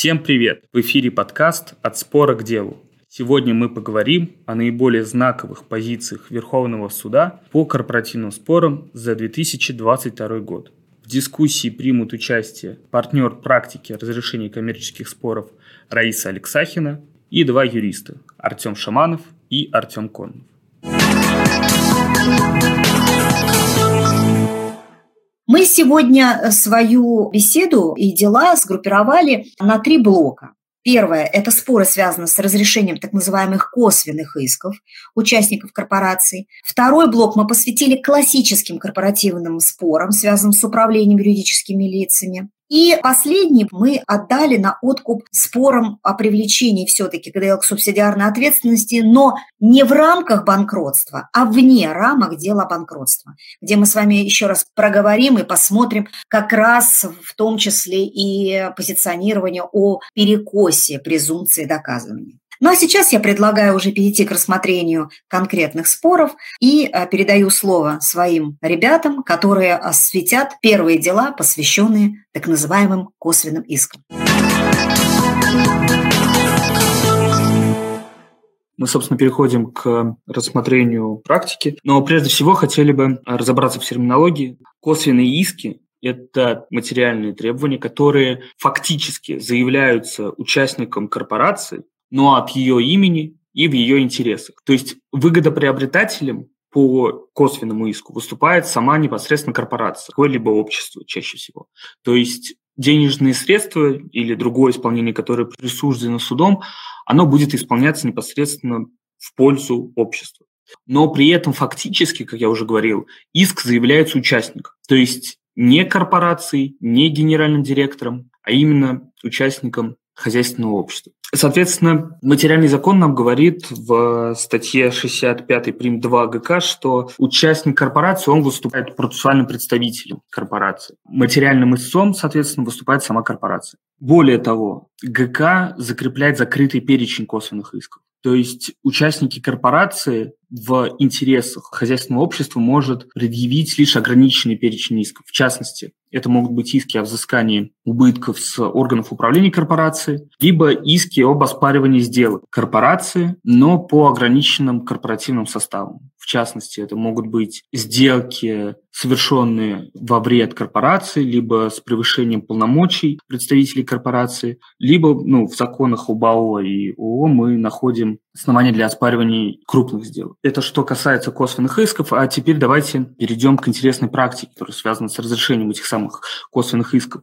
Всем привет! В эфире подкаст «От спора к делу». Сегодня мы поговорим о наиболее знаковых позициях Верховного суда по корпоративным спорам за 2022 год. В дискуссии примут участие партнер практики разрешения коммерческих споров Раиса Алексахина и два юриста – Артем Шаманов и Артем Коннов. Мы сегодня свою беседу и дела сгруппировали на три блока. Первое – это споры, связанные с разрешением так называемых косвенных исков участников корпораций. Второй блок мы посвятили классическим корпоративным спорам, связанным с управлением юридическими лицами. И последний мы отдали на откуп спорам о привлечении все-таки ГДЛ к субсидиарной ответственности, но не в рамках банкротства, а вне рамок дела банкротства, где мы с вами еще раз проговорим и посмотрим как раз в том числе и позиционирование о перекосе презумпции доказывания. Ну а сейчас я предлагаю уже перейти к рассмотрению конкретных споров и э, передаю слово своим ребятам, которые осветят первые дела, посвященные так называемым косвенным искам. Мы, собственно, переходим к рассмотрению практики, но прежде всего хотели бы разобраться в терминологии. Косвенные иски это материальные требования, которые фактически заявляются участникам корпорации но от ее имени и в ее интересах. То есть выгодоприобретателем по косвенному иску выступает сама непосредственно корпорация, какое-либо общество чаще всего. То есть денежные средства или другое исполнение, которое присуждено судом, оно будет исполняться непосредственно в пользу общества. Но при этом фактически, как я уже говорил, иск заявляется участником. То есть не корпорацией, не генеральным директором, а именно участником хозяйственного общества. Соответственно, материальный закон нам говорит в статье 65 прим. 2 ГК, что участник корпорации, он выступает процессуальным представителем корпорации. Материальным истцом, соответственно, выступает сама корпорация. Более того, ГК закрепляет закрытый перечень косвенных исков. То есть участники корпорации в интересах хозяйственного общества может предъявить лишь ограниченный перечень исков. В частности, это могут быть иски о взыскании убытков с органов управления корпорации, либо иски об оспаривании сделок корпорации, но по ограниченным корпоративным составам. В частности, это могут быть сделки, совершенные во вред корпорации, либо с превышением полномочий представителей корпорации, либо ну, в законах ОБАО и ООО мы находим основания для оспаривания крупных сделок. Это что касается косвенных исков, а теперь давайте перейдем к интересной практике, которая связана с разрешением этих самых косвенных исков.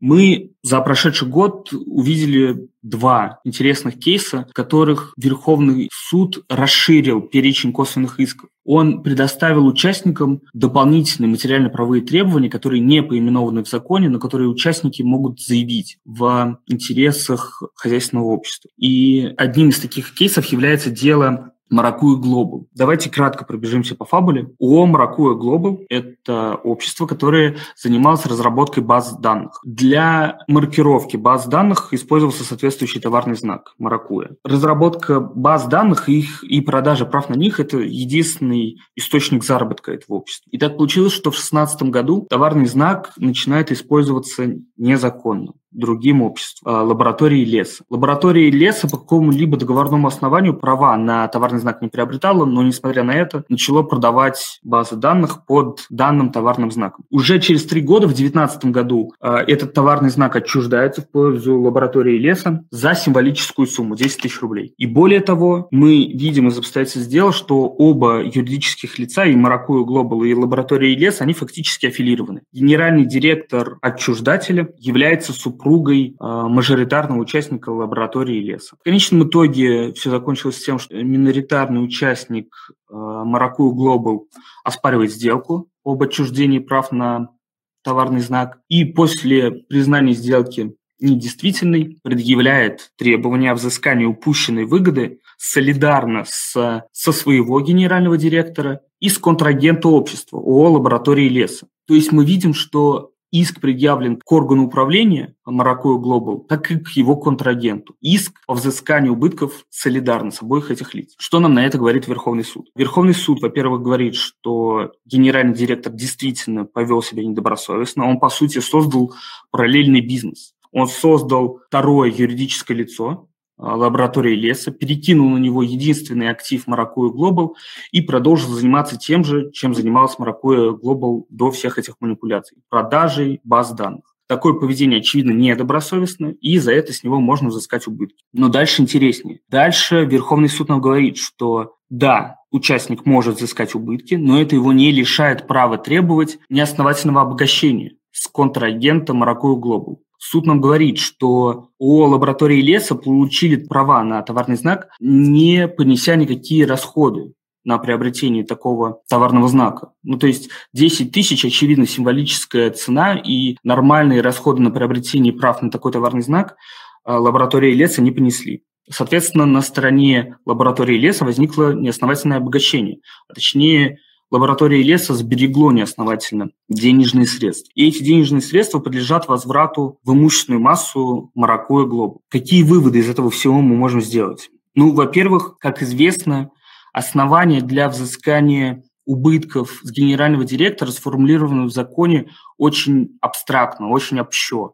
Мы за прошедший год увидели два интересных кейса, в которых Верховный суд расширил перечень косвенных исков. Он предоставил участникам дополнительные материально-правовые требования, которые не поименованы в законе, но которые участники могут заявить в интересах хозяйственного общества. И одним из таких кейсов является дело Маракуя Глобал. Давайте кратко пробежимся по фабуле. ООО Маракуя Глобал – это общество, которое занималось разработкой баз данных. Для маркировки баз данных использовался соответствующий товарный знак Маракуя. Разработка баз данных их, и продажа прав на них – это единственный источник заработка этого общества. И так получилось, что в 2016 году товарный знак начинает использоваться незаконно другим обществом, а, лаборатории леса. Лаборатория леса по какому-либо договорному основанию права на товарный знак не приобретала, но, несмотря на это, начало продавать базы данных под данным товарным знаком. Уже через три года, в 2019 году, а, этот товарный знак отчуждается в пользу лаборатории леса за символическую сумму – 10 тысяч рублей. И более того, мы видим из обстоятельств дела, что оба юридических лица, и Маракую Глобал, и лаборатория леса, они фактически аффилированы. Генеральный директор отчуждателя является суб супругой э, мажоритарного участника лаборатории леса. В конечном итоге все закончилось тем, что миноритарный участник э, Маракую Глобал оспаривает сделку об отчуждении прав на товарный знак. И после признания сделки недействительной предъявляет требования о взыскании упущенной выгоды солидарно с, со своего генерального директора и с контрагента общества ООО «Лаборатории леса». То есть мы видим, что иск предъявлен к органу управления Маракуя Глобал, так и к его контрагенту. Иск о взыскании убытков солидарно с обоих этих лиц. Что нам на это говорит Верховный суд? Верховный суд, во-первых, говорит, что генеральный директор действительно повел себя недобросовестно. Он, по сути, создал параллельный бизнес. Он создал второе юридическое лицо, лаборатории леса, перекинул на него единственный актив Маракуя Глобал и продолжил заниматься тем же, чем занимался Маракуя Глобал до всех этих манипуляций – продажей баз данных. Такое поведение, очевидно, недобросовестно, и за это с него можно взыскать убытки. Но дальше интереснее. Дальше Верховный суд нам говорит, что да, участник может взыскать убытки, но это его не лишает права требовать неосновательного обогащения с контрагента Маракуя Глобал. Суд нам говорит, что о лаборатории леса получили права на товарный знак, не понеся никакие расходы на приобретение такого товарного знака. Ну, то есть 10 тысяч, очевидно, символическая цена, и нормальные расходы на приобретение прав на такой товарный знак а, лаборатории леса не понесли. Соответственно, на стороне лаборатории леса возникло неосновательное обогащение, а точнее лаборатории леса сберегло неосновательно денежные средства. И эти денежные средства подлежат возврату в имущественную массу Маракуя Глобу. Какие выводы из этого всего мы можем сделать? Ну, во-первых, как известно, основания для взыскания убытков с генерального директора сформулированы в законе очень абстрактно, очень общо.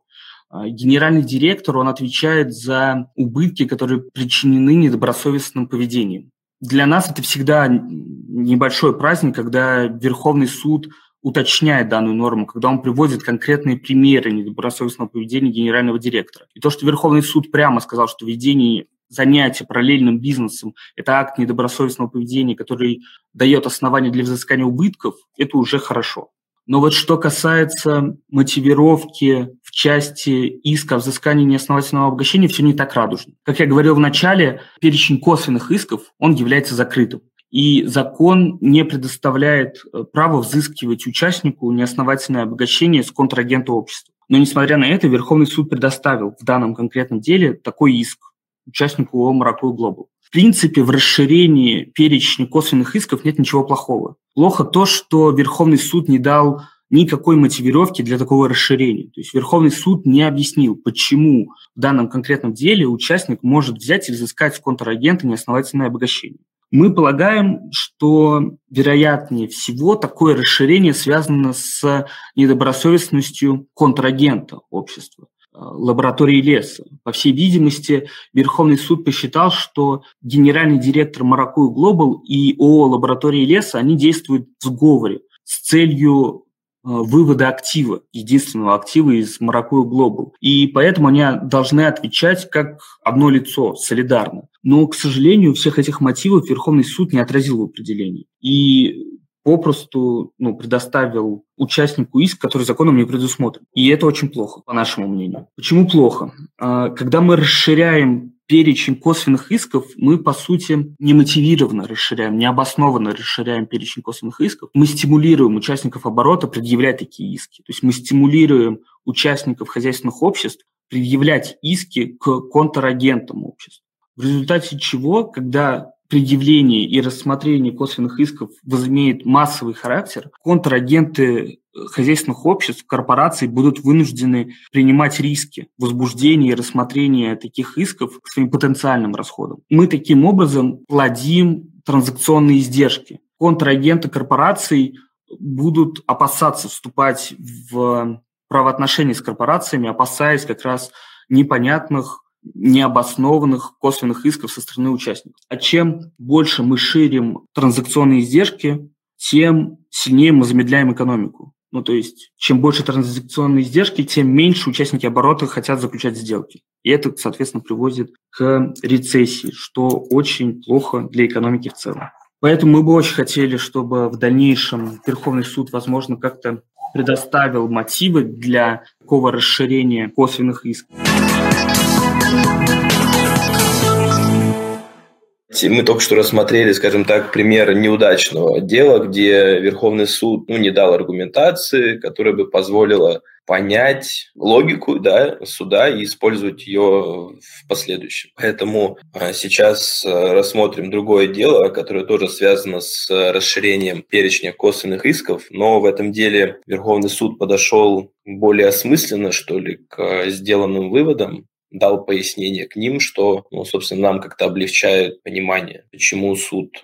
А, генеральный директор, он отвечает за убытки, которые причинены недобросовестным поведением. Для нас это всегда небольшой праздник, когда Верховный суд уточняет данную норму, когда он приводит конкретные примеры недобросовестного поведения генерального директора. И то, что Верховный суд прямо сказал, что ведение занятия параллельным бизнесом – это акт недобросовестного поведения, который дает основания для взыскания убытков, это уже хорошо. Но вот что касается мотивировки в части иска о взыскании неосновательного обогащения, все не так радужно. Как я говорил в начале, перечень косвенных исков, он является закрытым. И закон не предоставляет э, права взыскивать участнику неосновательное обогащение с контрагента общества. Но, несмотря на это, Верховный суд предоставил в данном конкретном деле такой иск участнику ООО «Маракуй Глобал» принципе, в расширении перечня косвенных исков нет ничего плохого. Плохо то, что Верховный суд не дал никакой мотивировки для такого расширения. То есть Верховный суд не объяснил, почему в данном конкретном деле участник может взять и взыскать с контрагента неосновательное обогащение. Мы полагаем, что вероятнее всего такое расширение связано с недобросовестностью контрагента общества. Э, лаборатории леса. По всей видимости, Верховный суд посчитал, что генеральный директор Маракую Глобал и ООО «Лаборатории леса» они действуют в сговоре с целью э, вывода актива, единственного актива из Маракую Глобал. И поэтому они должны отвечать как одно лицо, солидарно. Но, к сожалению, всех этих мотивов Верховный суд не отразил в определении. И попросту ну, предоставил участнику иск, который законом не предусмотрен. И это очень плохо, по нашему мнению. Почему плохо? А, когда мы расширяем перечень косвенных исков, мы, по сути, немотивированно расширяем, необоснованно расширяем перечень косвенных исков. Мы стимулируем участников оборота предъявлять такие иски. То есть мы стимулируем участников хозяйственных обществ предъявлять иски к контрагентам обществ. В результате чего, когда предъявление и рассмотрение косвенных исков возымеет массовый характер, контрагенты хозяйственных обществ, корпораций будут вынуждены принимать риски возбуждения и рассмотрения таких исков к своим потенциальным расходам. Мы таким образом плодим транзакционные издержки. Контрагенты корпораций будут опасаться вступать в правоотношения с корпорациями, опасаясь как раз непонятных необоснованных косвенных исков со стороны участников. А чем больше мы ширим транзакционные издержки, тем сильнее мы замедляем экономику. Ну, то есть, чем больше транзакционные издержки, тем меньше участники оборота хотят заключать сделки. И это, соответственно, приводит к рецессии, что очень плохо для экономики в целом. Поэтому мы бы очень хотели, чтобы в дальнейшем Верховный суд, возможно, как-то предоставил мотивы для такого расширения косвенных исков. Мы только что рассмотрели, скажем так, пример неудачного дела, где Верховный суд ну, не дал аргументации, которая бы позволила понять логику да, суда и использовать ее в последующем. Поэтому а, сейчас а, рассмотрим другое дело, которое тоже связано с расширением перечня косвенных исков, но в этом деле Верховный суд подошел более осмысленно, что ли, к сделанным выводам, дал пояснение к ним, что, ну, собственно, нам как-то облегчает понимание, почему суд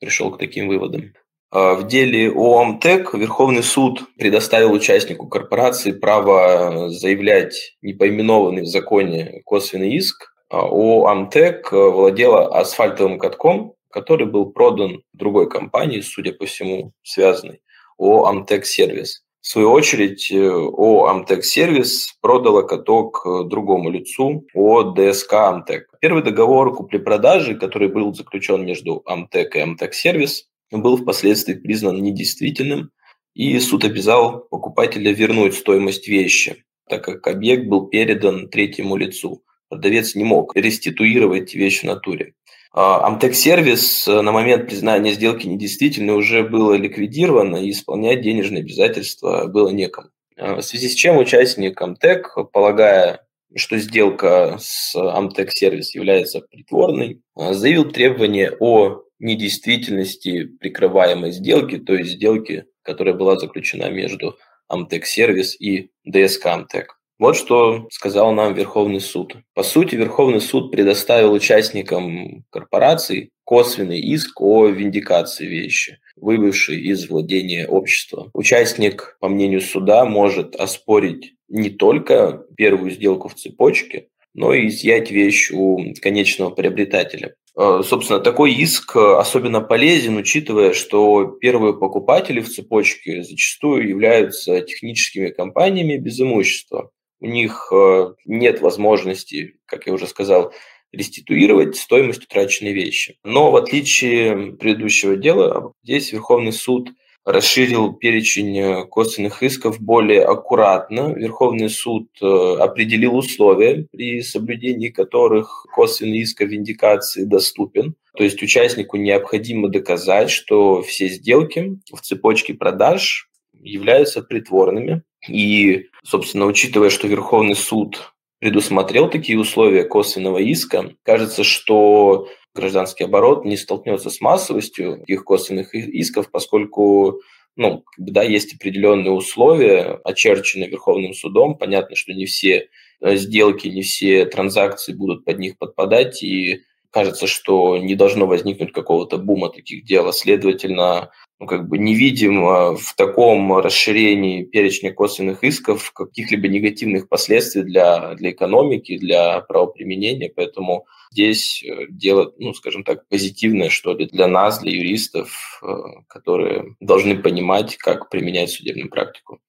пришел к таким выводам. А, в деле о Амтек Верховный суд предоставил участнику корпорации право заявлять непоименованный в законе косвенный иск. О Амтек владела асфальтовым катком, который был продан другой компании, судя по всему, связанной, о Амтек Сервис. В свою очередь, э, о Амтек Сервис продала каток другому лицу, о ДСК Амтек. Первый договор купли-продажи, который был заключен между Амтек и Амтек Сервис, был впоследствии признан недействительным, и суд обязал покупателя вернуть стоимость вещи, так как объект был передан третьему лицу. Продавец не мог реституировать вещь в натуре. А, Амтек-сервис на момент признания сделки недействительной уже было ликвидировано, и исполнять денежные обязательства было некому. А, в связи с чем участник Амтек, полагая, что сделка с Амтек-сервис является притворной, а, заявил требование о недействительности прикрываемой сделки, то есть сделки, которая была заключена между Амтек Сервис и ДСК Амтек. Вот что сказал нам Верховный суд. По сути, Верховный суд предоставил участникам корпораций косвенный иск о виндикации вещи, выбывшей из владения общества. Участник, по мнению суда, может оспорить не только первую сделку в цепочке, но и изъять вещь у конечного приобретателя. Э, собственно, такой иск особенно полезен, учитывая, что первые покупатели в цепочке зачастую являются техническими компаниями без имущества. У них э, нет возможности, как я уже сказал, реституировать стоимость утраченной вещи. Но в отличие предыдущего дела, здесь Верховный суд – расширил перечень э, косвенных исков более аккуратно. Верховный суд э, определил условия, при соблюдении которых косвенный иск о виндикации доступен. То есть участнику необходимо доказать, что все сделки в цепочке продаж являются притворными. И, собственно, учитывая, что Верховный суд предусмотрел такие условия косвенного иска, кажется, что гражданский оборот не столкнется с массовостью таких косвенных исков, поскольку ну, да, есть определенные условия, очерченные Верховным судом. Понятно, что не все э, сделки, не все транзакции будут под них подпадать, и кажется, что не должно возникнуть какого-то бума таких дел. А следовательно, ну, как бы не видим в таком расширении перечня косвенных исков каких-либо негативных последствий для, для экономики, для правоприменения, поэтому здесь э, дело, ну, скажем так, позитивное, что ли, для нас, для юристов, э, которые должны понимать, как применять судебную практику.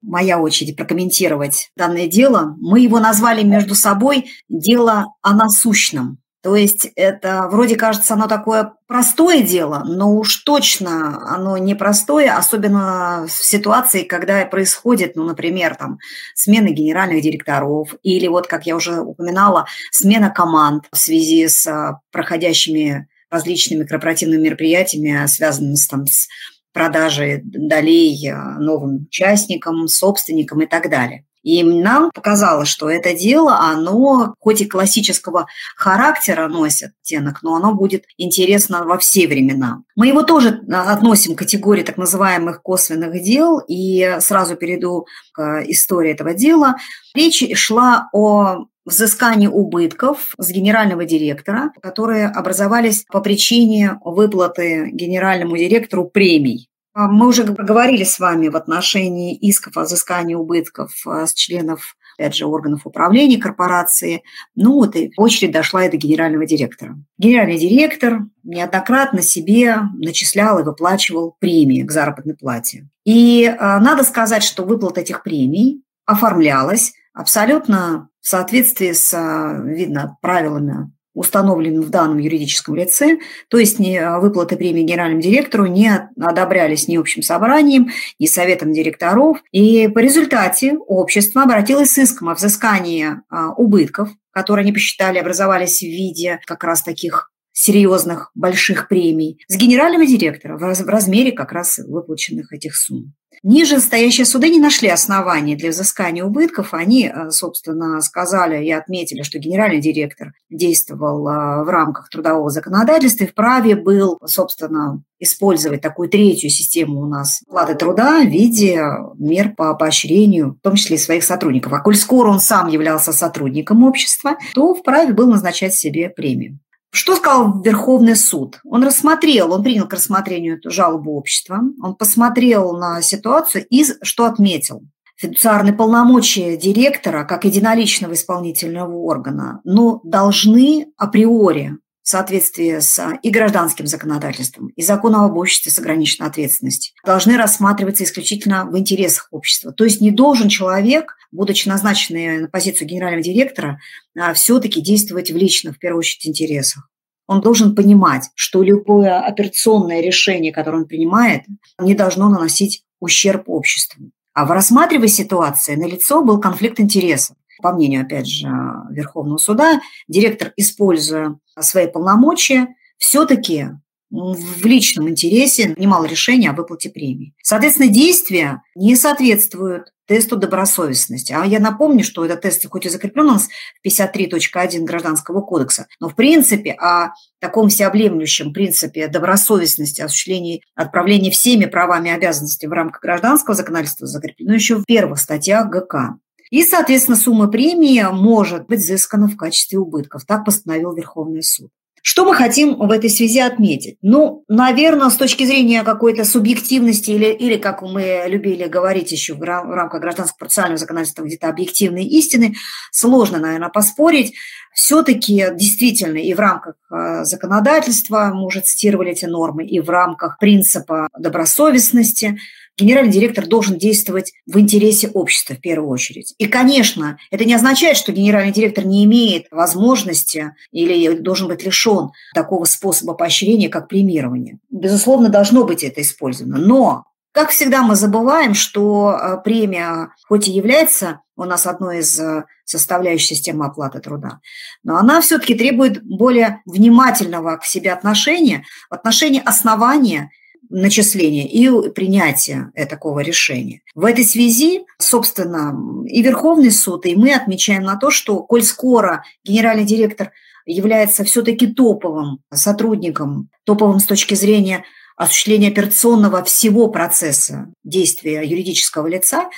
моя очередь прокомментировать данное дело. Мы его назвали между собой «дело о насущном». То есть это вроде кажется оно такое простое дело, но уж точно оно непростое, особенно в ситуации, когда происходит, ну, например, там, смена генеральных директоров или вот, как я уже упоминала, смена команд в связи с а, проходящими различными корпоративными мероприятиями, связанными с, там, с продажей долей а, новым участникам, собственникам и так далее. И нам показалось, что это дело, оно хоть и классического характера носит оттенок, но оно будет интересно во все времена. Мы его тоже относим к категории так называемых косвенных дел, и сразу перейду к истории этого дела. Речь шла о взыскании убытков с генерального директора, которые образовались по причине выплаты генеральному директору премий мы уже говорили с вами в отношении исков о взыскании убытков а, с членов опять же, органов управления корпорации. Ну вот и очередь дошла и до генерального директора. Генеральный директор неоднократно себе начислял и выплачивал премии к заработной плате. И а, надо сказать, что выплата этих премий оформлялась абсолютно в соответствии с, видно, правилами установленным в данном юридическом лице, то есть не, выплаты премии генеральному директору не одобрялись ни общим собранием, ни советом директоров. И по результате общество обратилось с иском о взыскании а, убытков, которые они посчитали образовались в виде как раз таких серьезных, больших премий, с генерального директора в размере как раз выплаченных этих сумм. Ниже стоящие суды не нашли оснований для взыскания убытков. Они, э, собственно, сказали и отметили, что генеральный директор действовал э, в рамках трудового законодательства и вправе был, собственно, использовать такую третью систему у нас платы труда в виде мер по поощрению, в том числе и своих сотрудников. А коль скоро он сам являлся сотрудником общества, то вправе был назначать себе премию. Что сказал Верховный суд? Он рассмотрел, он принял к рассмотрению эту жалобу общества, он посмотрел на ситуацию и что отметил? Федуциарные полномочия директора, как единоличного исполнительного органа, но должны априори в соответствии с и гражданским законодательством, и законом об обществе с ограниченной ответственностью, должны рассматриваться исключительно в интересах общества. То есть не должен человек, будучи назначенный на позицию генерального директора, а, все-таки действовать в личных, в первую очередь, интересах. Он должен понимать, что любое операционное решение, которое он принимает, не должно наносить ущерб обществу. А в рассматривая ситуации, налицо был конфликт интересов. По мнению, опять же, Верховного суда, директор, используя свои полномочия, все-таки в личном интересе принимал решение о выплате премии. Соответственно, действия не соответствуют тесту добросовестности. А я напомню, что этот тест хоть и закреплен у нас в 53.1 Гражданского кодекса, но в принципе о таком всеобъемлющем принципе добросовестности, осуществлении отправления всеми правами и обязанностями в рамках гражданского законодательства закреплено еще в первых статьях ГК. И, соответственно, сумма премии может быть взыскана в качестве убытков. Так постановил Верховный суд. Что мы хотим в этой связи отметить? Ну, наверное, с точки зрения какой-то субъективности или, или как мы любили говорить еще в, рам- в рамках гражданского процессуального законодательства, где-то объективной истины, сложно, наверное, поспорить. Все-таки действительно и в рамках э, законодательства, мы уже цитировали эти нормы, и в рамках принципа добросовестности генеральный директор должен действовать в интересе общества в первую очередь. И, конечно, это не означает, что генеральный директор не имеет возможности или должен быть лишен такого способа поощрения, как премирование. Безусловно, должно быть это использовано. Но как всегда, мы забываем, что э, премия, хоть и является у нас одной из э, составляющих системы оплаты труда, но она все-таки требует более внимательного к себе отношения, в отношении основания начисления и принятия такого решения. В этой связи, собственно, и Верховный суд, и мы отмечаем на то, что, коль скоро генеральный директор является все-таки топовым сотрудником, топовым с точки зрения осуществления операционного всего процесса действия юридического лица,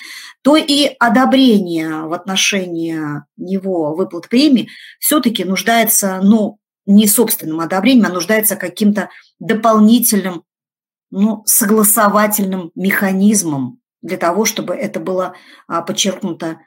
то и одобрение в отношении него выплат премии все-таки нуждается, ну, не собственным одобрением, а нуждается каким-то дополнительным ну, согласовательным механизмом для того, чтобы это было а, подчеркнуто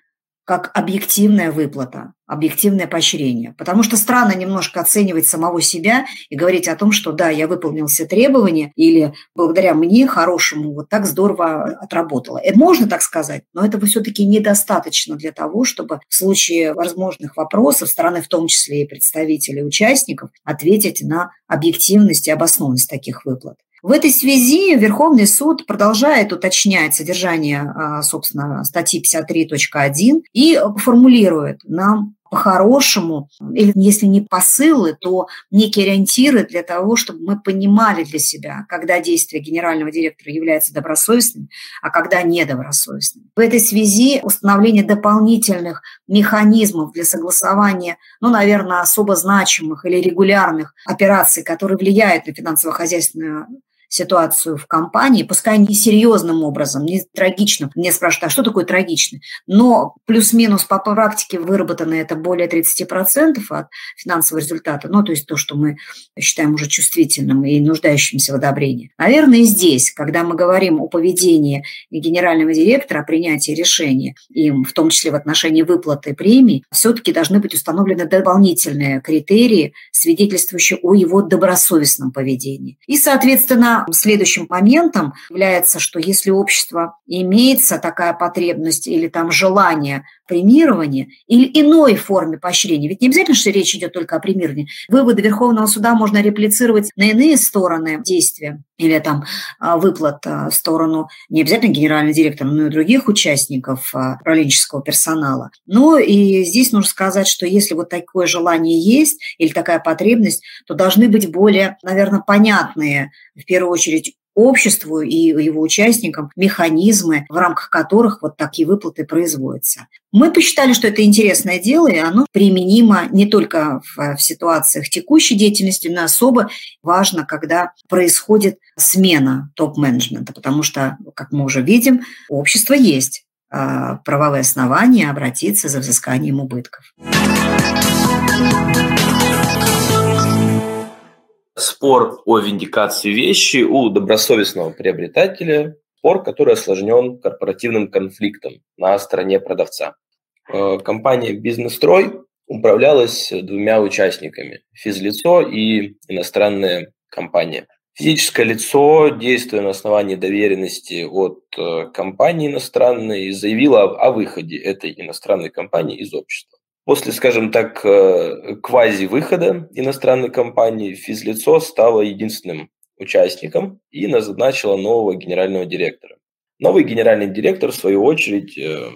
как объективная выплата, объективное поощрение. Потому что странно немножко оценивать самого себя и говорить о том, что да, я выполнил все требования или благодаря мне хорошему вот так здорово отработала. Это можно так сказать, но этого все-таки недостаточно для того, чтобы в случае возможных вопросов стороны, в том числе и представителей участников, ответить на объективность и обоснованность таких выплат. В этой связи Верховный суд продолжает уточнять содержание, а, собственно, статьи 53.1 и формулирует нам по-хорошему, или если не посылы, то некие ориентиры для того, чтобы мы понимали для себя, когда действие генерального директора является добросовестным, а когда недобросовестным. В этой связи установление дополнительных механизмов для согласования, ну, наверное, особо значимых или регулярных операций, которые влияют на финансово-хозяйственную ситуацию в компании, пускай не серьезным образом, не трагичным. Мне спрашивают, а что такое трагичный? Но плюс-минус по практике выработано это более 30% от финансового результата, ну, то есть то, что мы считаем уже чувствительным и нуждающимся в одобрении. Наверное, и здесь, когда мы говорим о поведении генерального директора, о принятии решения, им, в том числе в отношении выплаты премий, все-таки должны быть установлены дополнительные критерии, свидетельствующие о его добросовестном поведении. И, соответственно, Следующим моментом является, что если общество имеется такая потребность или там желание премирования или иной форме поощрения. Ведь не обязательно, что речь идет только о премировании. Выводы Верховного суда можно реплицировать на иные стороны действия или там а, выплат а, в сторону не обязательно генерального директора, но и других участников а, управленческого персонала. Но и здесь нужно сказать, что если вот такое желание есть или такая потребность, то должны быть более, наверное, понятные в первую очередь обществу и его участникам механизмы, в рамках которых вот такие выплаты производятся. Мы посчитали, что это интересное дело, и оно применимо не только в, в ситуациях текущей деятельности, но особо важно, когда происходит смена топ-менеджмента, потому что, как мы уже видим, у общества есть э, правовые основания обратиться за взысканием убытков. Спор о виндикации вещи у добросовестного приобретателя, спор, который осложнен корпоративным конфликтом на стороне продавца. Э, компания «Бизнестрой» управлялась двумя участниками – физлицо и иностранная компания. Физическое лицо, действуя на основании доверенности от э, компании иностранной, заявило о выходе этой иностранной компании из общества. После, скажем так, э, квази-выхода иностранной компании физлицо стало единственным участником и назначило нового генерального директора. Новый генеральный директор, в свою очередь, э,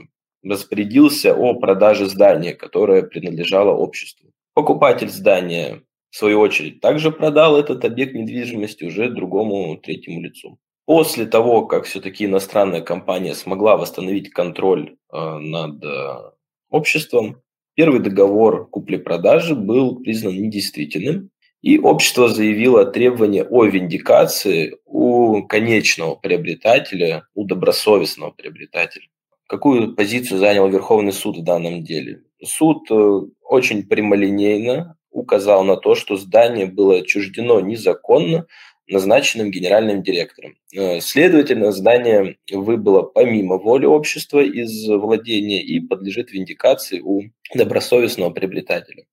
распорядился о продаже здания, которое принадлежало обществу. Покупатель здания, в свою очередь, также продал этот объект недвижимости уже другому третьему лицу. После того, как все-таки иностранная компания смогла восстановить контроль э, над обществом, Первый договор купли-продажи был признан недействительным, и общество заявило требование о виндикации у конечного приобретателя, у добросовестного приобретателя. Какую позицию занял Верховный суд в данном деле? Суд э, очень прямолинейно указал на то, что здание было отчуждено незаконно назначенным генеральным директором. Э, следовательно, здание выбыло помимо воли общества из владения и подлежит виндикации у добросовестного приобретателя.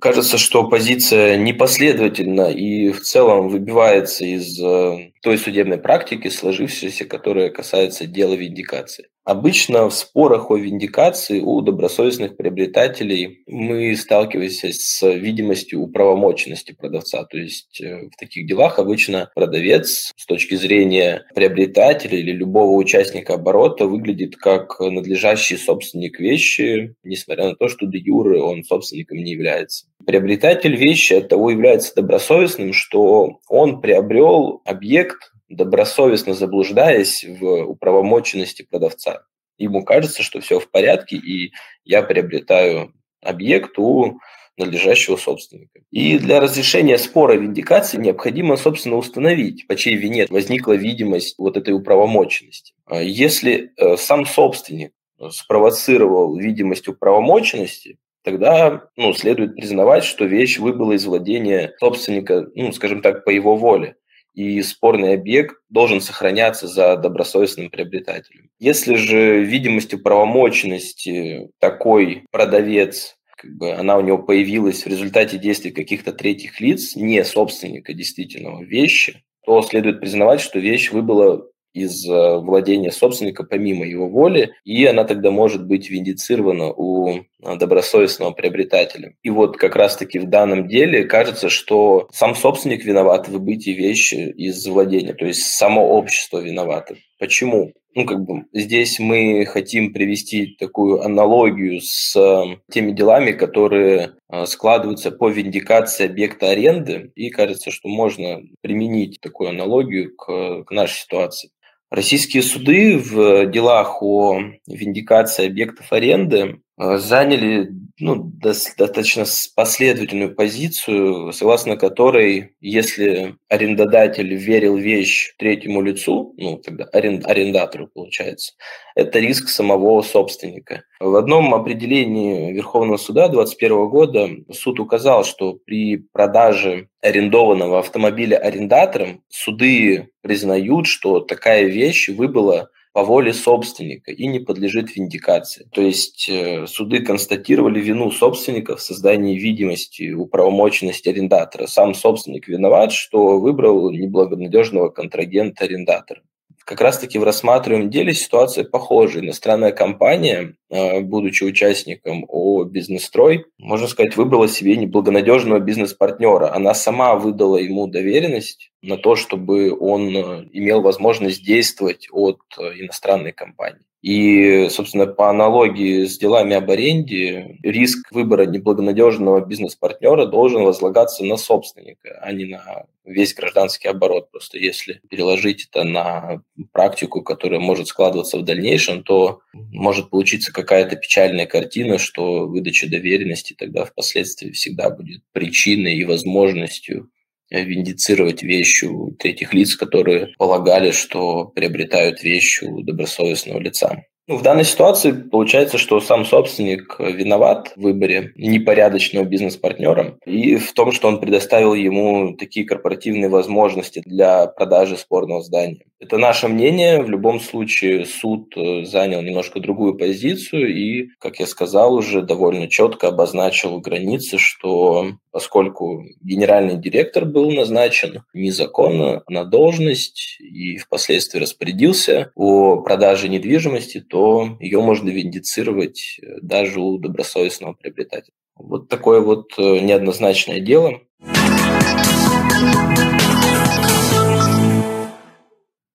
Кажется, что позиция непоследовательна и в целом выбивается из э, той судебной практики, сложившейся, которая касается дела виндикации. Обычно в спорах о виндикации у добросовестных приобретателей мы сталкиваемся с видимостью управомоченности продавца. То есть э, в таких делах обычно продавец с точки зрения приобретателя или любого участника оборота выглядит как надлежащий собственник вещи, несмотря на то, что де юре он собственником не является. Приобретатель вещи от того является добросовестным, что он приобрел объект, добросовестно заблуждаясь в управомоченности продавца. Ему кажется, что все в порядке, и я приобретаю объект у надлежащего собственника. И для разрешения спора виндикации необходимо, собственно, установить, по чьей вине возникла видимость вот этой управомоченности. А если э, сам собственник спровоцировал видимость управомоченности, тогда ну, следует признавать, что вещь выбыла из владения собственника, ну, скажем так, по его воле и спорный объект должен сохраняться за добросовестным приобретателем. Если же видимостью правомочности такой продавец как бы она у него появилась в результате действий каких-то третьих лиц, не собственника действительного вещи, то следует признавать, что вещь выбыла из э, владения собственника помимо его воли, и она тогда может быть виндицирована у добросовестного приобретателя. И вот как раз-таки в данном деле кажется, что сам собственник виноват в выбытии вещи из владения, то есть само общество виновато. Почему? Ну, как бы здесь мы хотим привести такую аналогию с э, теми делами, которые складываются по виндикации объекта аренды, и кажется, что можно применить такую аналогию к, к нашей ситуации. Российские суды в делах о виндикации объектов аренды э, заняли ну, достаточно последовательную позицию, согласно которой, если арендодатель верил вещь третьему лицу, ну, тогда аренд, арендатору получается, это риск самого собственника. В одном определении Верховного суда 2021 года суд указал, что при продаже арендованного автомобиля арендатором суды признают, что такая вещь выбыла по воле собственника и не подлежит виндикации. То есть э, суды констатировали вину собственника в создании видимости управомоченности арендатора. Сам собственник виноват, что выбрал неблагонадежного контрагента арендатора как раз-таки в рассматриваемом деле ситуация похожая. Иностранная компания, э, будучи участником ООО «Бизнестрой», можно сказать, выбрала себе неблагонадежного бизнес-партнера. Она сама выдала ему доверенность на то, чтобы он э, имел возможность действовать от э, иностранной компании. И, собственно, по аналогии с делами об аренде, риск выбора неблагонадежного бизнес-партнера должен возлагаться на собственника, а не на весь гражданский оборот. Просто если переложить это на практику, которая может складываться в дальнейшем, то может получиться какая-то печальная картина, что выдача доверенности тогда впоследствии всегда будет причиной и возможностью виндицировать вещи у третьих лиц, которые полагали, что приобретают вещи у добросовестного лица. Ну, в данной ситуации получается, что сам собственник виноват в выборе непорядочного бизнес-партнера и в том, что он предоставил ему такие корпоративные возможности для продажи спорного здания. Это наше мнение. В любом случае суд э, занял немножко другую позицию и, как я сказал, уже довольно четко обозначил границы, что поскольку генеральный директор был назначен незаконно на должность и впоследствии распорядился о продаже недвижимости, то ее можно виндицировать э, даже у добросовестного приобретателя. Вот такое вот э, неоднозначное дело.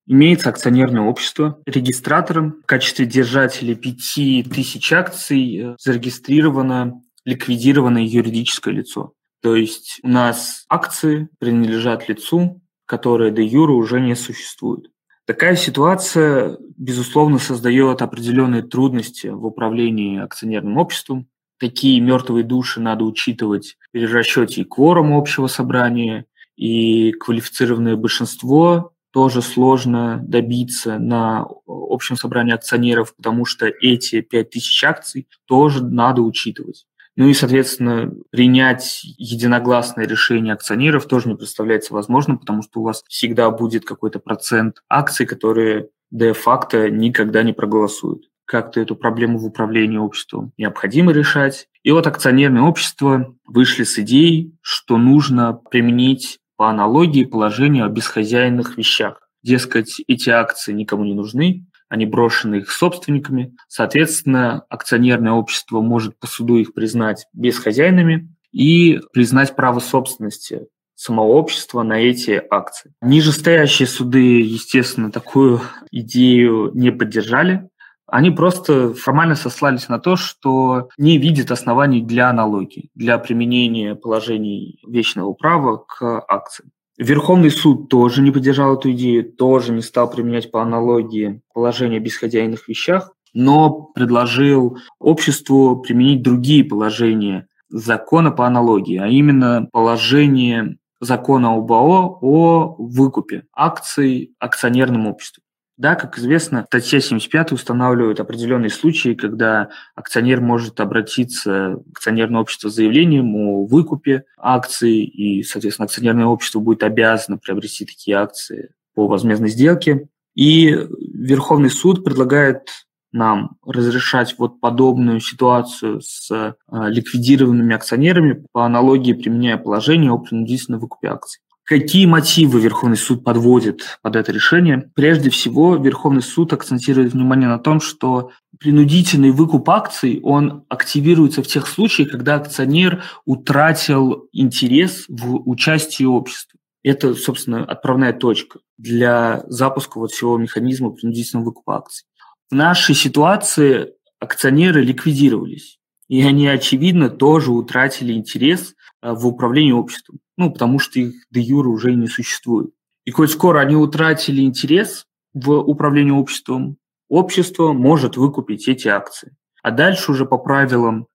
Имеется акционерное общество. Регистратором в качестве держателя 5000 акций э, зарегистрировано ликвидированное юридическое лицо. То есть у нас акции принадлежат лицу, которое де юра уже не существует. Такая ситуация, безусловно, создает определенные трудности в управлении акционерным обществом. Такие мертвые души надо учитывать при расчете и кворума общего собрания, и квалифицированное большинство тоже сложно добиться на общем собрании акционеров, потому что эти 5000 акций тоже надо учитывать. Ну и, соответственно, принять единогласное решение акционеров тоже не представляется возможным, потому что у вас всегда будет какой-то процент акций, которые де-факто никогда не проголосуют. Как-то эту проблему в управлении обществом необходимо решать. И вот акционерные общества вышли с идеей, что нужно применить по аналогии положение о бесхозяйных вещах. Дескать, эти акции никому не нужны, они брошены их собственниками. Соответственно, акционерное общество может по суду их признать бесхозяйными и признать право собственности самого общества на эти акции. Нижестоящие суды, естественно, такую идею не поддержали. Они просто формально сослались на то, что не видят оснований для аналогии, для применения положений вечного права к акциям. Верховный суд тоже не поддержал эту идею, тоже не стал применять по аналогии положение о бесхозяйных вещах, но предложил обществу применить другие положения закона по аналогии, а именно положение закона об ОАО о выкупе акций акционерным обществом. Да, как известно, статья 75 устанавливает определенные случаи, когда акционер может обратиться к акционерному обществу с заявлением о выкупе акций, и, соответственно, акционерное общество будет обязано приобрести такие акции по возмездной сделке. И Верховный суд предлагает нам разрешать вот подобную ситуацию с э, ликвидированными акционерами по аналогии применяя положение о принудительном выкупе акций. Какие мотивы Верховный суд подводит под это решение? Прежде всего, Верховный суд акцентирует внимание на том, что принудительный выкуп акций, он активируется в тех случаях, когда акционер утратил интерес в участии общества. Это, собственно, отправная точка для запуска вот всего механизма принудительного выкупа акций. В нашей ситуации акционеры ликвидировались, и они, очевидно, тоже утратили интерес э, в управлении обществом ну, потому что их де юра уже не существует. И коль скоро они утратили интерес в управлении обществом, общество может выкупить эти акции. А дальше уже по правилам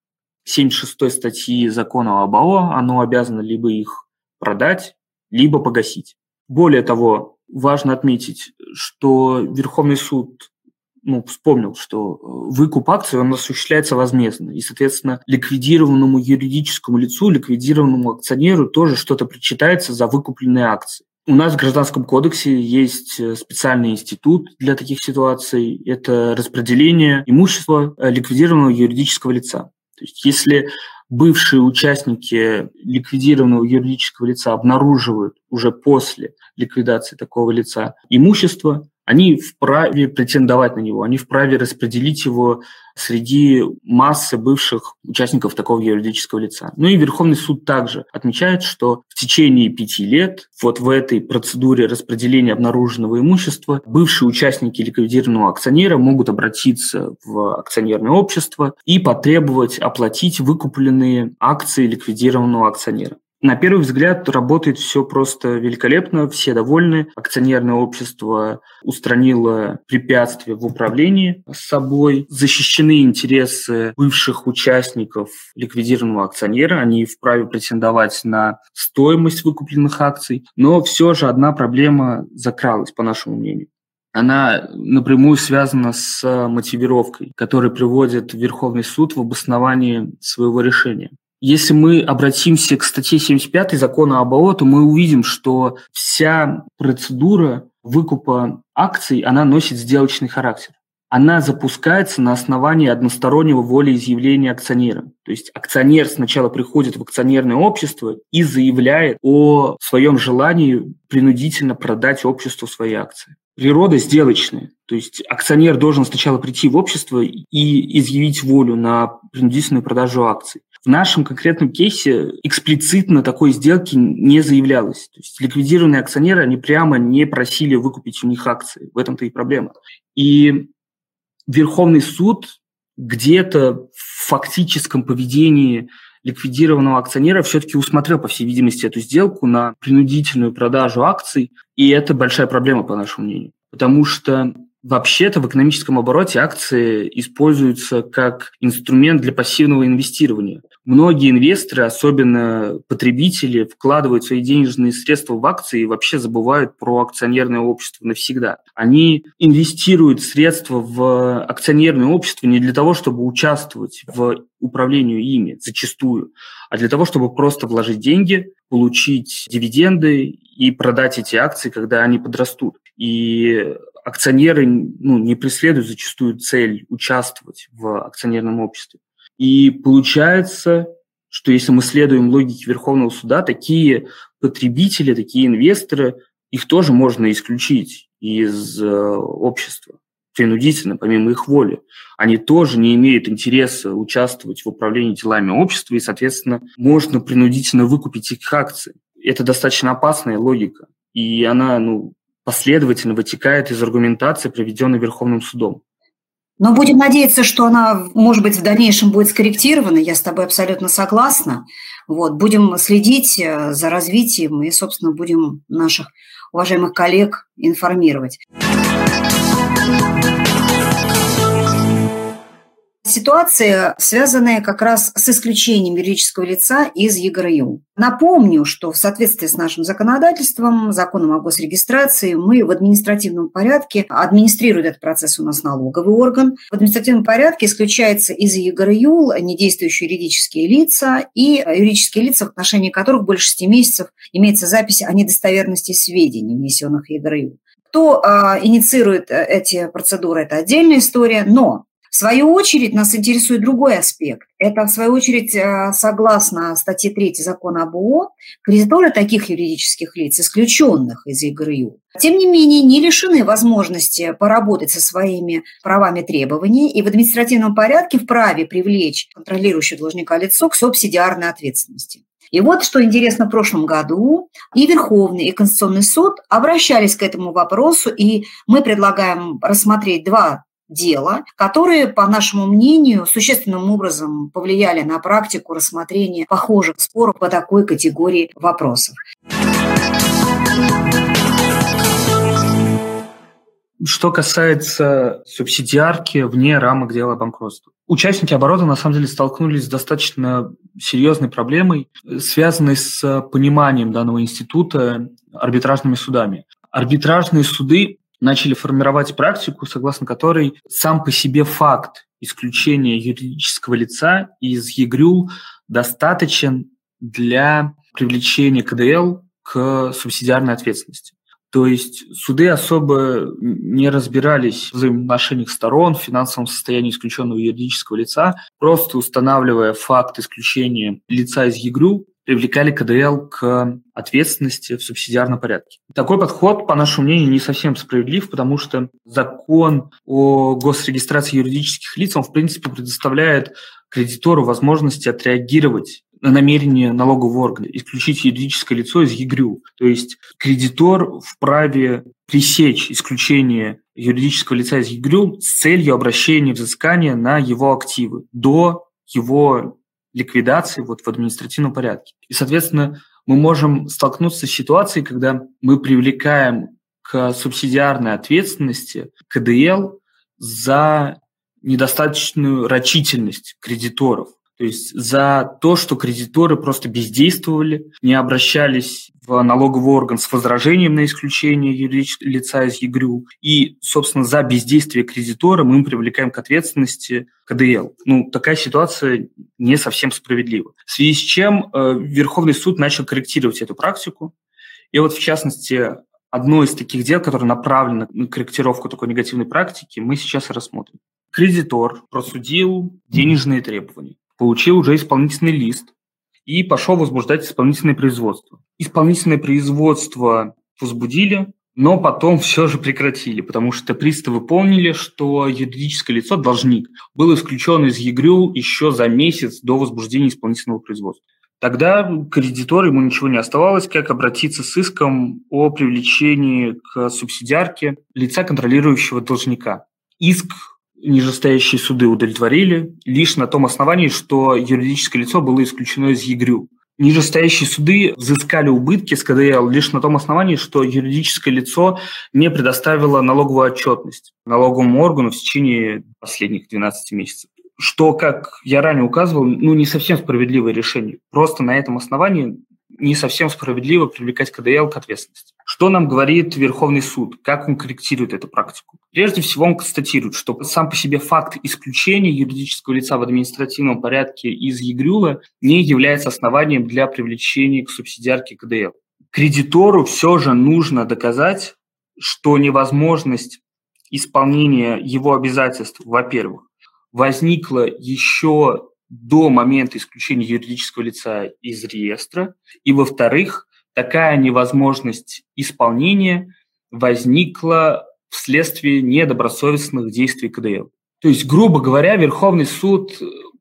76 статьи закона об АО оно обязано либо их продать, либо погасить. Более того, важно отметить, что Верховный суд ну, вспомнил, что э, выкуп акций, он осуществляется возмездно. И, соответственно, ликвидированному юридическому лицу, ликвидированному акционеру тоже что-то причитается за выкупленные акции. У нас в Гражданском кодексе есть э, специальный институт для таких ситуаций. Это распределение имущества э, ликвидированного юридического лица. То есть если бывшие участники ликвидированного юридического лица обнаруживают уже после ликвидации такого лица имущество, они вправе претендовать на него, они вправе распределить его среди массы бывших участников такого юридического лица. Ну и Верховный суд также отмечает, что в течение пяти лет вот в этой процедуре распределения обнаруженного имущества бывшие участники ликвидированного акционера могут обратиться в акционерное общество и потребовать оплатить выкупленные акции ликвидированного акционера. На первый взгляд работает все просто великолепно, все довольны. Акционерное общество устранило препятствия в управлении с собой, защищены интересы бывших участников ликвидированного акционера, они вправе претендовать на стоимость выкупленных акций, но все же одна проблема закралась, по нашему мнению она напрямую связана с мотивировкой, которая приводит Верховный суд в обосновании своего решения. Если мы обратимся к статье 75 закона об АО, то мы увидим, что вся процедура выкупа акций, она носит сделочный характер. Она запускается на основании одностороннего волеизъявления акционера. То есть акционер сначала приходит в акционерное общество и заявляет о своем желании принудительно продать обществу свои акции. Природа сделочная. То есть акционер должен сначала прийти в общество и изъявить волю на принудительную продажу акций. В нашем конкретном кейсе эксплицитно такой сделки не заявлялось. То есть ликвидированные акционеры, они прямо не просили выкупить у них акции. В этом-то и проблема. И Верховный суд где-то в фактическом поведении ликвидированного акционера все-таки усмотрел, по всей видимости, эту сделку на принудительную продажу акций, и это большая проблема, по нашему мнению. Потому что Вообще-то в экономическом обороте акции используются как инструмент для пассивного инвестирования. Многие инвесторы, особенно потребители, вкладывают свои денежные средства в акции и вообще забывают про акционерное общество навсегда. Они инвестируют средства в акционерное общество не для того, чтобы участвовать в управлении ими зачастую, а для того, чтобы просто вложить деньги, получить дивиденды и продать эти акции, когда они подрастут. И акционеры ну, не преследуют зачастую цель участвовать в акционерном обществе. И получается, что если мы следуем логике Верховного суда, такие потребители, такие инвесторы, их тоже можно исключить из э, общества принудительно, помимо их воли. Они тоже не имеют интереса участвовать в управлении делами общества, и, соответственно, можно принудительно выкупить их акции. Это достаточно опасная логика. И она ну, последовательно вытекает из аргументации, приведенной Верховным судом. Но будем надеяться, что она, может быть, в дальнейшем будет скорректирована. Я с тобой абсолютно согласна. Вот, будем следить э, за развитием и, собственно, будем наших уважаемых коллег информировать ситуации, связанные как раз с исключением юридического лица из ЕГРЮ. Напомню, что в соответствии с нашим законодательством, законом о госрегистрации, мы в административном порядке, администрирует этот процесс у нас налоговый орган, в административном порядке исключается из ЕГРЮ недействующие юридические лица и юридические лица, в отношении которых больше 6 месяцев имеется запись о недостоверности сведений, внесенных в ЕГРЮ. Кто э, инициирует эти процедуры, это отдельная история, но в свою очередь нас интересует другой аспект. Это, в свою очередь, э, согласно статье 3 закона об ООО, кредиторы таких юридических лиц, исключенных из ЕГРЮ, тем не менее не лишены возможности поработать со своими правами требований и в административном порядке вправе привлечь контролирующее должника лицо к субсидиарной ответственности. И вот что интересно, в прошлом году и Верховный, и Конституционный суд обращались к этому вопросу, и мы предлагаем рассмотреть два дела, которые, по нашему мнению, существенным образом повлияли на практику рассмотрения похожих споров по такой категории вопросов. Что касается субсидиарки вне рамок дела о банкротстве. Участники оборота на самом деле столкнулись с достаточно серьезной проблемой, связанной с пониманием данного института арбитражными судами. Арбитражные суды начали формировать практику, согласно которой сам по себе факт исключения юридического лица из ЕГРЮЛ достаточен для привлечения КДЛ к субсидиарной ответственности. То есть суды особо не разбирались в взаимоотношениях сторон, в финансовом состоянии исключенного юридического лица, просто устанавливая факт исключения лица из ЕГРЮ, привлекали КДЛ к ответственности в субсидиарном порядке. Такой подход, по нашему мнению, не совсем справедлив, потому что закон о госрегистрации юридических лиц, он, в принципе, предоставляет кредитору возможности отреагировать на намерение налогового органа исключить юридическое лицо из ЕГРЮ. То есть кредитор вправе пресечь исключение юридического лица из ЕГРЮ с целью обращения взыскания на его активы до его ликвидации вот в административном порядке. И, соответственно, мы можем столкнуться с ситуацией, когда мы привлекаем к субсидиарной ответственности КДЛ за недостаточную рачительность кредиторов. То есть за то, что кредиторы просто бездействовали, не обращались в налоговый орган с возражением на исключение лица из ЕГРЮ. И, собственно, за бездействие кредитора мы привлекаем к ответственности КДЛ. Ну, такая ситуация не совсем справедлива. В связи с чем э, Верховный суд начал корректировать эту практику. И вот, в частности, одно из таких дел, которое направлено на корректировку такой негативной практики, мы сейчас и рассмотрим. Кредитор просудил денежные требования получил уже исполнительный лист и пошел возбуждать исполнительное производство. Исполнительное производство возбудили, но потом все же прекратили, потому что приставы поняли, что юридическое лицо, должник, был исключен из ЕГРЮ еще за месяц до возбуждения исполнительного производства. Тогда кредитор ему ничего не оставалось, как обратиться с иском о привлечении к субсидиарке лица, контролирующего должника. Иск нижестоящие суды удовлетворили лишь на том основании, что юридическое лицо было исключено из ЕГРЮ. Нижестоящие суды взыскали убытки с КДЛ лишь на том основании, что юридическое лицо не предоставило налоговую отчетность налоговому органу в течение последних 12 месяцев. Что, как я ранее указывал, ну, не совсем справедливое решение. Просто на этом основании не совсем справедливо привлекать КДЛ к ответственности. Что нам говорит Верховный суд? Как он корректирует эту практику? Прежде всего, он констатирует, что сам по себе факт исключения юридического лица в административном порядке из ЕГРЮЛа не является основанием для привлечения к субсидиарке КДЛ. Кредитору все же нужно доказать, что невозможность исполнения его обязательств, во-первых, возникла еще до момента исключения юридического лица из реестра, и, во-вторых, такая невозможность исполнения возникла вследствие недобросовестных действий КДЛ. То есть, грубо говоря, Верховный суд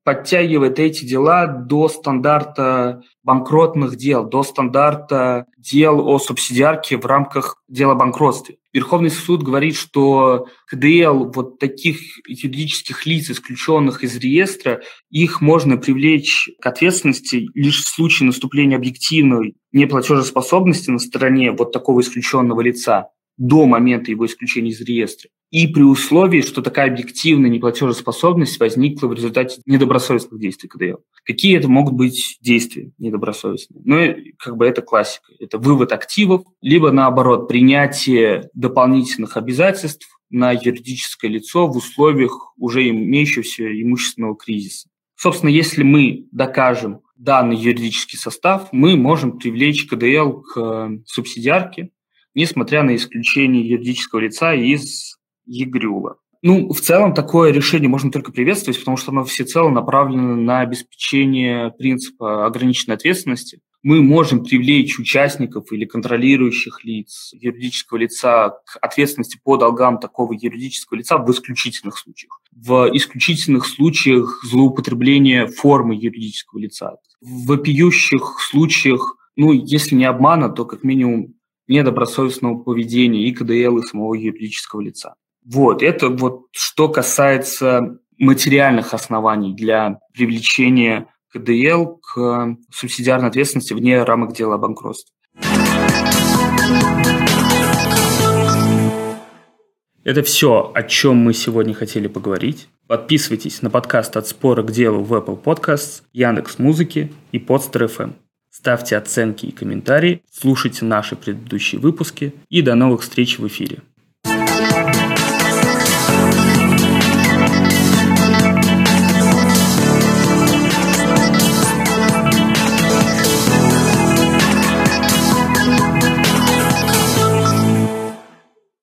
подтягивает эти дела до стандарта банкротных дел, до стандарта дел о субсидиарке в рамках дела о банкротстве. Верховный суд говорит, что КДЛ вот таких юридических лиц, исключенных из реестра, их можно привлечь к ответственности лишь в случае наступления объективной неплатежеспособности на стороне вот такого исключенного лица до момента его исключения из реестра. И при условии, что такая объективная неплатежеспособность возникла в результате недобросовестных действий КДЛ. Какие это могут быть действия недобросовестные? Ну, как бы это классика. Это вывод активов, либо наоборот, принятие дополнительных обязательств на юридическое лицо в условиях уже имеющегося имущественного кризиса. Собственно, если мы докажем данный юридический состав, мы можем привлечь КДЛ к субсидиарке, несмотря на исключение юридического лица из ЕГРЮЛа. Ну, в целом, такое решение можно только приветствовать, потому что оно всецело направлено на обеспечение принципа ограниченной ответственности. Мы можем привлечь участников или контролирующих лиц юридического лица к ответственности по долгам такого юридического лица в исключительных случаях. В исключительных случаях злоупотребления формы юридического лица. В вопиющих случаях, ну, если не обмана, то как минимум недобросовестного поведения и КДЛ, и самого юридического лица. Вот, это вот что касается материальных оснований для привлечения КДЛ к субсидиарной ответственности вне рамок дела о банкротстве. Это все, о чем мы сегодня хотели поговорить. Подписывайтесь на подкаст «От спора к делу» в Apple Podcasts, Яндекс Музыки и Podster FM. Ставьте оценки и комментарии, слушайте наши предыдущие выпуски и до новых встреч в эфире.